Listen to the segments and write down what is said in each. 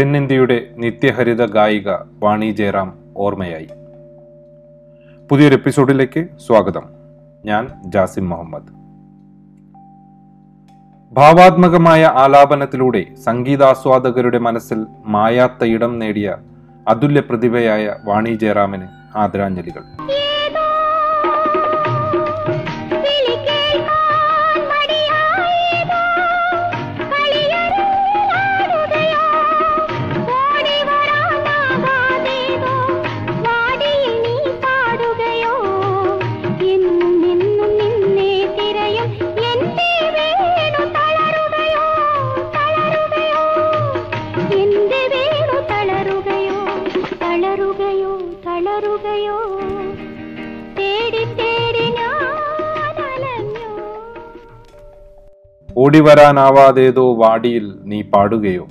തെന്നിന്ത്യയുടെ നിത്യഹരിത ഗായിക വാണി ജയറാം ഓർമ്മയായി. പുതിയൊരു എപ്പിസോഡിലേക്ക് സ്വാഗതം. ഞാൻ ജാസിം മുഹമ്മദ്. ഭാവാത്മകമായ ആലാപനത്തിലൂടെ സംഗീതാസ്വാദകരുടെ മനസ്സിൽ മായാത്ത ഇടം നേടിയ അതുല്യ പ്രതിഭയായ വാണി ജയറാമിന് ആദരാഞ്ജലികൾ. ഓടിവരാനാവാതേതോ വാടിയിൽ നീ പാടുകയോ?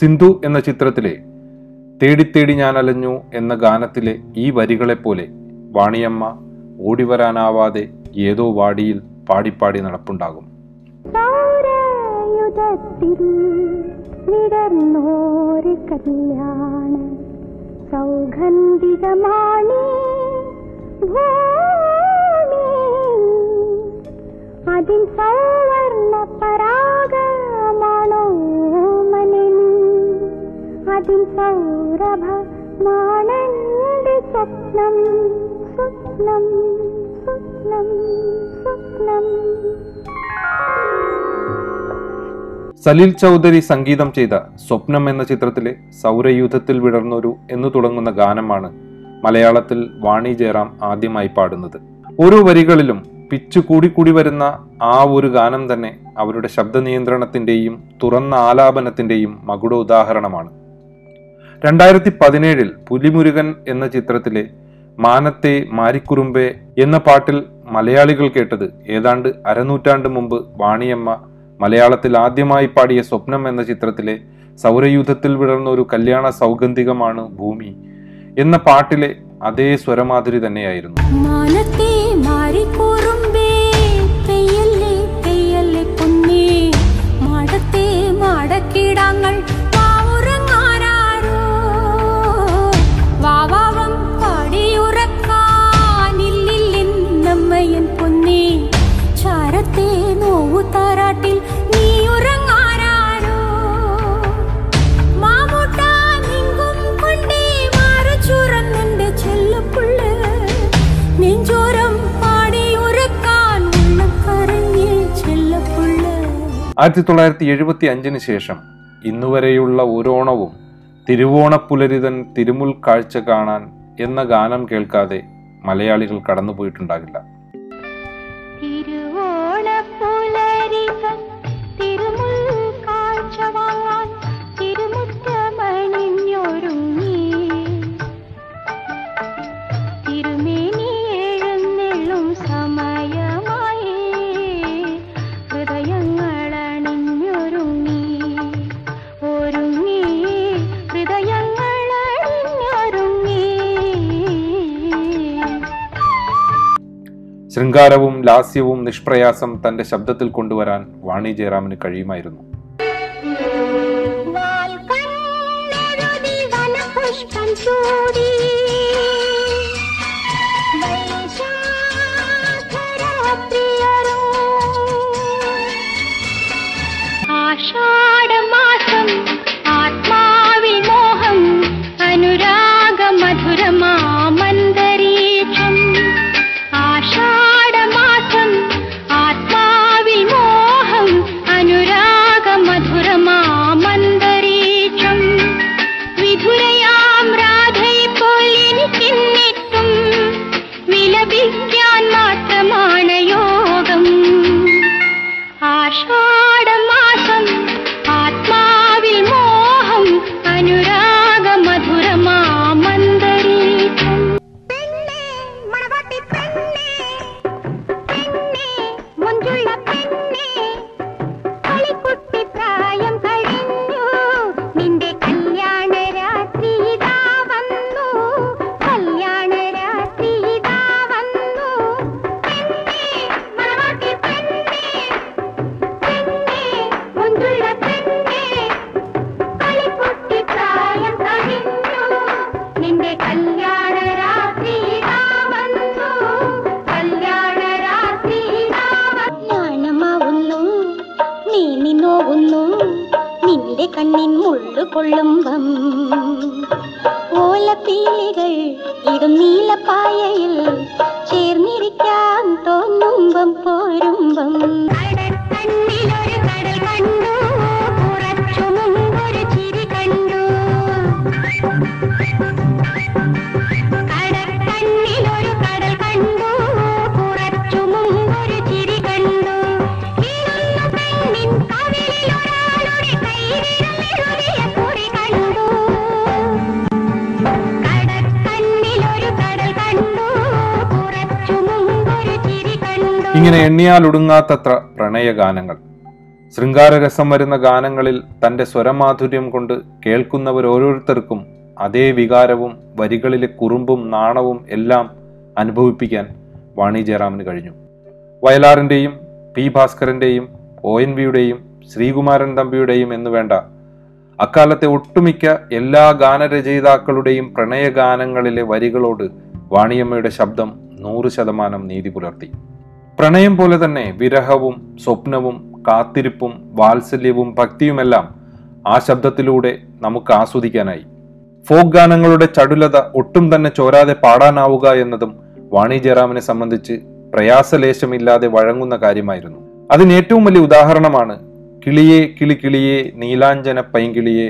സിന്ധു എന്ന ചിത്രത്തിലെ തേടിത്തേടി ഞാൻ അലഞ്ഞു എന്ന ഗാനത്തിലെ ഈ വരികളെപ്പോലെ വാണിയമ്മ ഓടിവരാനാവാതെ ഏതോ വാടിയിൽ പാടിപ്പാടി നടപ്പുണ്ടാകും. സൗഗന്ധികമാണി അതിൻ അതിൻ സ്വപ്നം സ്വപ്നം സ്വപ്നം സ്വപ്നം. സലീൽ ചൗധരി സംഗീതം ചെയ്ത സ്വപ്നം എന്ന ചിത്രത്തിലെ സൗരയൂഥത്തിൽ വിടർന്നൊരു എന്ന് തുടങ്ങുന്ന ഗാനമാണ് മലയാളത്തിൽ വാണി ജയറാം ആദ്യമായി പാടുന്നത്. ഓരോ വരികളിലും പിച്ചു കൂടിക്കൂടി വരുന്ന ആ ഒരു ഗാനം തന്നെ അവരുടെ ശബ്ദ നിയന്ത്രണത്തിന്റെയും തുറന്ന ആലാപനത്തിന്റെയും മകുട ഉദാഹരണമാണ് രണ്ടായിരത്തി പതിനേഴിൽ പുലിമുരുകൻ എന്ന ചിത്രത്തിലെ മാനത്തെ മാരിക്കുറുമ്പെ എന്ന പാട്ടിൽ മലയാളികൾ കേട്ടത് ഏതാണ്ട് അരനൂറ്റാണ്ട് മുമ്പ് വാണിയമ്മ മലയാളത്തിൽ ആദ്യമായി പാടിയ സ്വപ്നം എന്ന ചിത്രത്തിലെ സൗരയൂഥത്തിൽ വിടർന്ന ഒരു കല്യാണ സൗഗന്ധികമാണ് ഭൂമി എന്ന പാട്ടിലെ അതേ സ്വരമാതിരി തന്നെയായിരുന്നു. മാടക്കിടാങ്ങൾ ആയിരത്തി തൊള്ളായിരത്തി എഴുപത്തി അഞ്ചിന് ശേഷം ഇന്നുവരെയുള്ള ഓരോണവും തിരുവോണപ്പുലരിതൻ തിരുമുൽ കാഴ്ച കാണാൻ എന്ന ഗാനം കേൾക്കാതെ മലയാളികൾ കടന്നുപോയിട്ടുണ്ടാകില്ല. തിരുവോണപ്പുലരിതൻ തിരുമുൽ ശൃംഗാരവും ലാസ്യവും നിഷ്പ്രയാസം തന്റെ ശബ്ദത്തിൽ കൊണ്ടുവരാൻ വാണി ജയറാമിന് കഴിയുമായിരുന്നു. വനപുഷ്പം ചൂടി. കണ്ണിൻ മുള്ളു കൊള്ളുമ്പം ഓലപ്പീലികൾ ഇതും നീലപ്പായയിൽ ചേർന്നിരിക്കാൻ തോന്നുമ്പം പോരുമ്പം. ഇങ്ങനെ എണ്ണിയാൽ ഒടുങ്ങാത്തത്ര പ്രണയഗാനങ്ങൾ. ശൃംഗാരരസം വരുന്ന ഗാനങ്ങളിൽ തന്റെ സ്വരമാധുര്യം കൊണ്ട് കേൾക്കുന്നവർ ഓരോരുത്തർക്കും അതേ വികാരവും വരികളിലെ കുറുമ്പും നാണവും എല്ലാം അനുഭവിപ്പിക്കാൻ വാണി കഴിഞ്ഞു. വയലാറിന്റെയും പി ഭാസ്കരന്റെയും ഒ എൻ വിയുടെയും ശ്രീകുമാരൻ തമ്പിയുടെയും എന്ന് വേണ്ട അക്കാലത്തെ ഒട്ടുമിക്ക എല്ലാ ഗാനരചയിതാക്കളുടെയും പ്രണയഗാനങ്ങളിലെ വരികളോട് വാണിയമ്മയുടെ ശബ്ദം നൂറ് ശതമാനം നീതി പുലർത്തി. പ്രണയം പോലെ തന്നെ വിരഹവും സ്വപ്നവും കാത്തിരിപ്പും വാത്സല്യവും ഭക്തിയുമെല്ലാം ആ ശബ്ദത്തിലൂടെ നമുക്ക് ആസ്വദിക്കാനായി. ഫോക്ക് ഗാനങ്ങളുടെ ചടുലത ഒട്ടും തന്നെ ചോരാതെ പാടാനാവുക എന്നതും വാണി ജയറാമിനെ സംബന്ധിച്ച് പ്രയാസലേശമില്ലാതെ വഴങ്ങുന്ന കാര്യമായിരുന്നു. അതിന് ഏറ്റവും വലിയ ഉദാഹരണമാണ് കിളിയെ കിളി കിളിയെ നീലാഞ്ജന പൈങ്കിളിയെ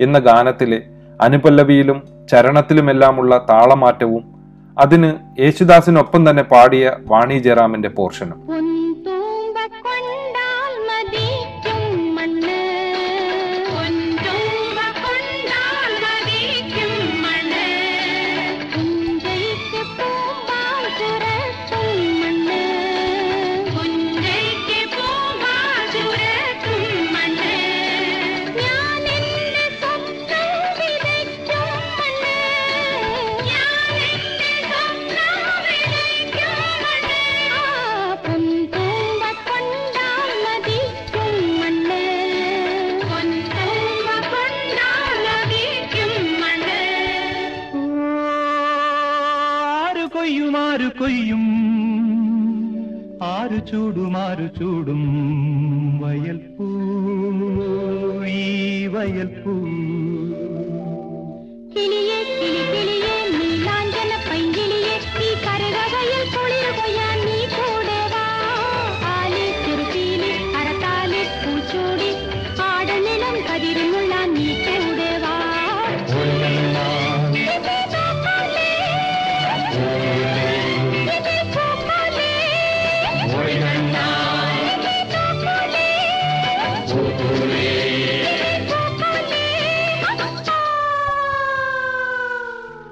എന്ന ഗാനത്തിലെ അനുപല്ലവിയിലും ചരണത്തിലുമെല്ലാമുള്ള താളമാറ്റവും അതിന് യേശുദാസിനൊപ്പം തന്നെ പാടിയ വാണി ജയറാമിന്റെ പോർഷനും. കൊയ്യും ആരു കൊയ്യും. ആരു ചൂടും ആരു ചൂടും. വയൽപ്പൂ ഈ വയൽ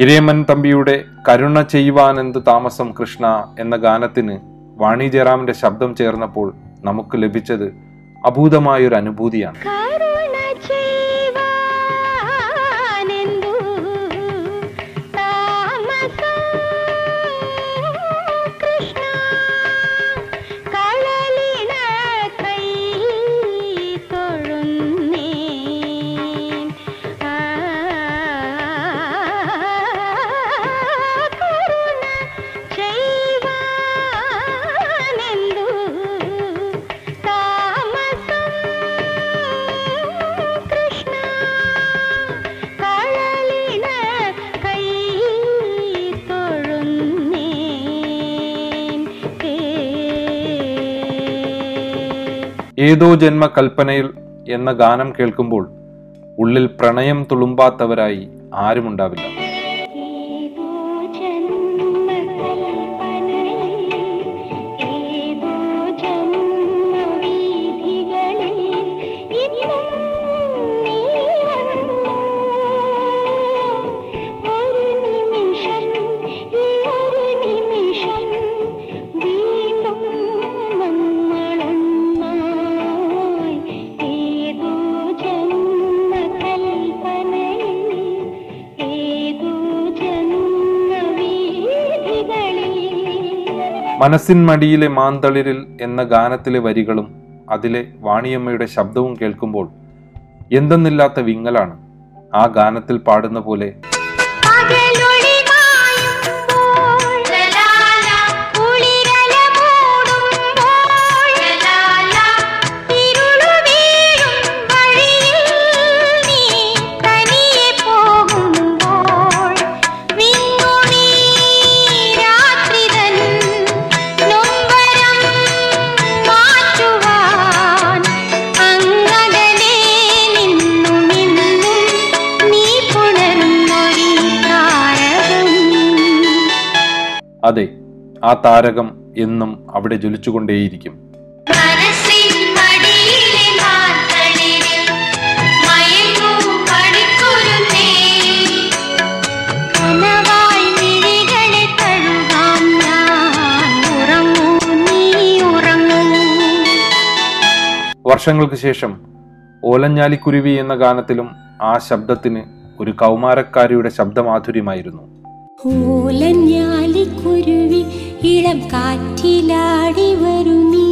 ഇരയമ്മൻ തമ്പിയുടെ കരുണ ചെയ്യുവാനെന്ത് താമസം കൃഷ്ണ എന്ന ഗാനത്തിന് വാണി ജയറാമിന്റെ ശബ്ദം ചേർന്നപ്പോൾ നമുക്ക് ലഭിച്ചത് അഭൂതമായൊരു അനുഭൂതിയാണ്. ഏതോ ജന്മ കൽപ്പനയിൽ എന്ന ഗാനം കേൾക്കുമ്പോൾ ഉള്ളിൽ പ്രണയം തുളുമ്പാത്തവരായി ആരുമുണ്ടാവില്ല. മനസ്സിൻ മടിയിലെ മാന്തളിരിൽ എന്ന ഗാനത്തിലെ വരികളും അതിലെ വാണിയമ്മയുടെ ശബ്ദവും കേൾക്കുമ്പോൾ എന്തെന്നില്ലാത്ത വിങ്ങലാണ് ആ ഗാനത്തിൽ പാടുന്ന പോലെ. അതെ ആ താരകം എന്നും അവിടെ ജ്വലിച്ചുകൊണ്ടേയിരിക്കും. വർഷങ്ങൾക്ക് ശേഷം ഓലഞ്ഞാലിക്കുരുവി എന്ന ഗാനത്തിലും ആ ശബ്ദത്തിന് ഒരു കൗമാരക്കാരിയുടെ ശബ്ദമാധുര്യമായിരുന്നു. ഓലഞ്ഞാലിക്കുരുവി ഇളം കാറ്റിലാടി വരു നീ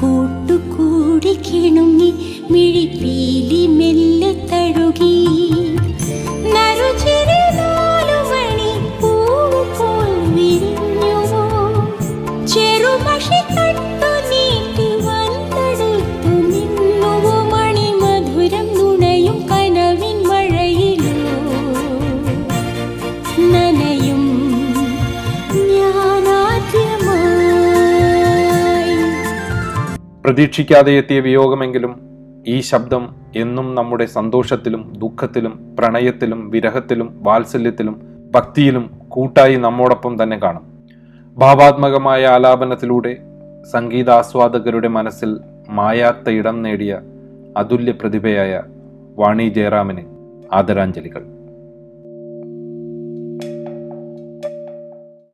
കൂട്ടുകൂടി കിണുങ്ങി മിഴിപ്പീലി മെല്ലെ തഴുകി. പ്രതീക്ഷിക്കാതെ എത്തിയ വിയോഗമെങ്കിലും ഈ ശബ്ദം എന്നും നമ്മുടെ സന്തോഷത്തിലും ദുഃഖത്തിലും പ്രണയത്തിലും വിരഹത്തിലും വാത്സല്യത്തിലും ഭക്തിയിലും കൂട്ടായി നമ്മോടൊപ്പം തന്നെ കാണും. ഭാവാത്മകമായ ആലാപനത്തിലൂടെ സംഗീതാസ്വാദകരുടെ മനസ്സിൽ മായാത്ത ഇടം നേടിയ അതുല്യ പ്രതിഭയായ വാണി ജയറാമിന് ആദരാഞ്ജലികൾ.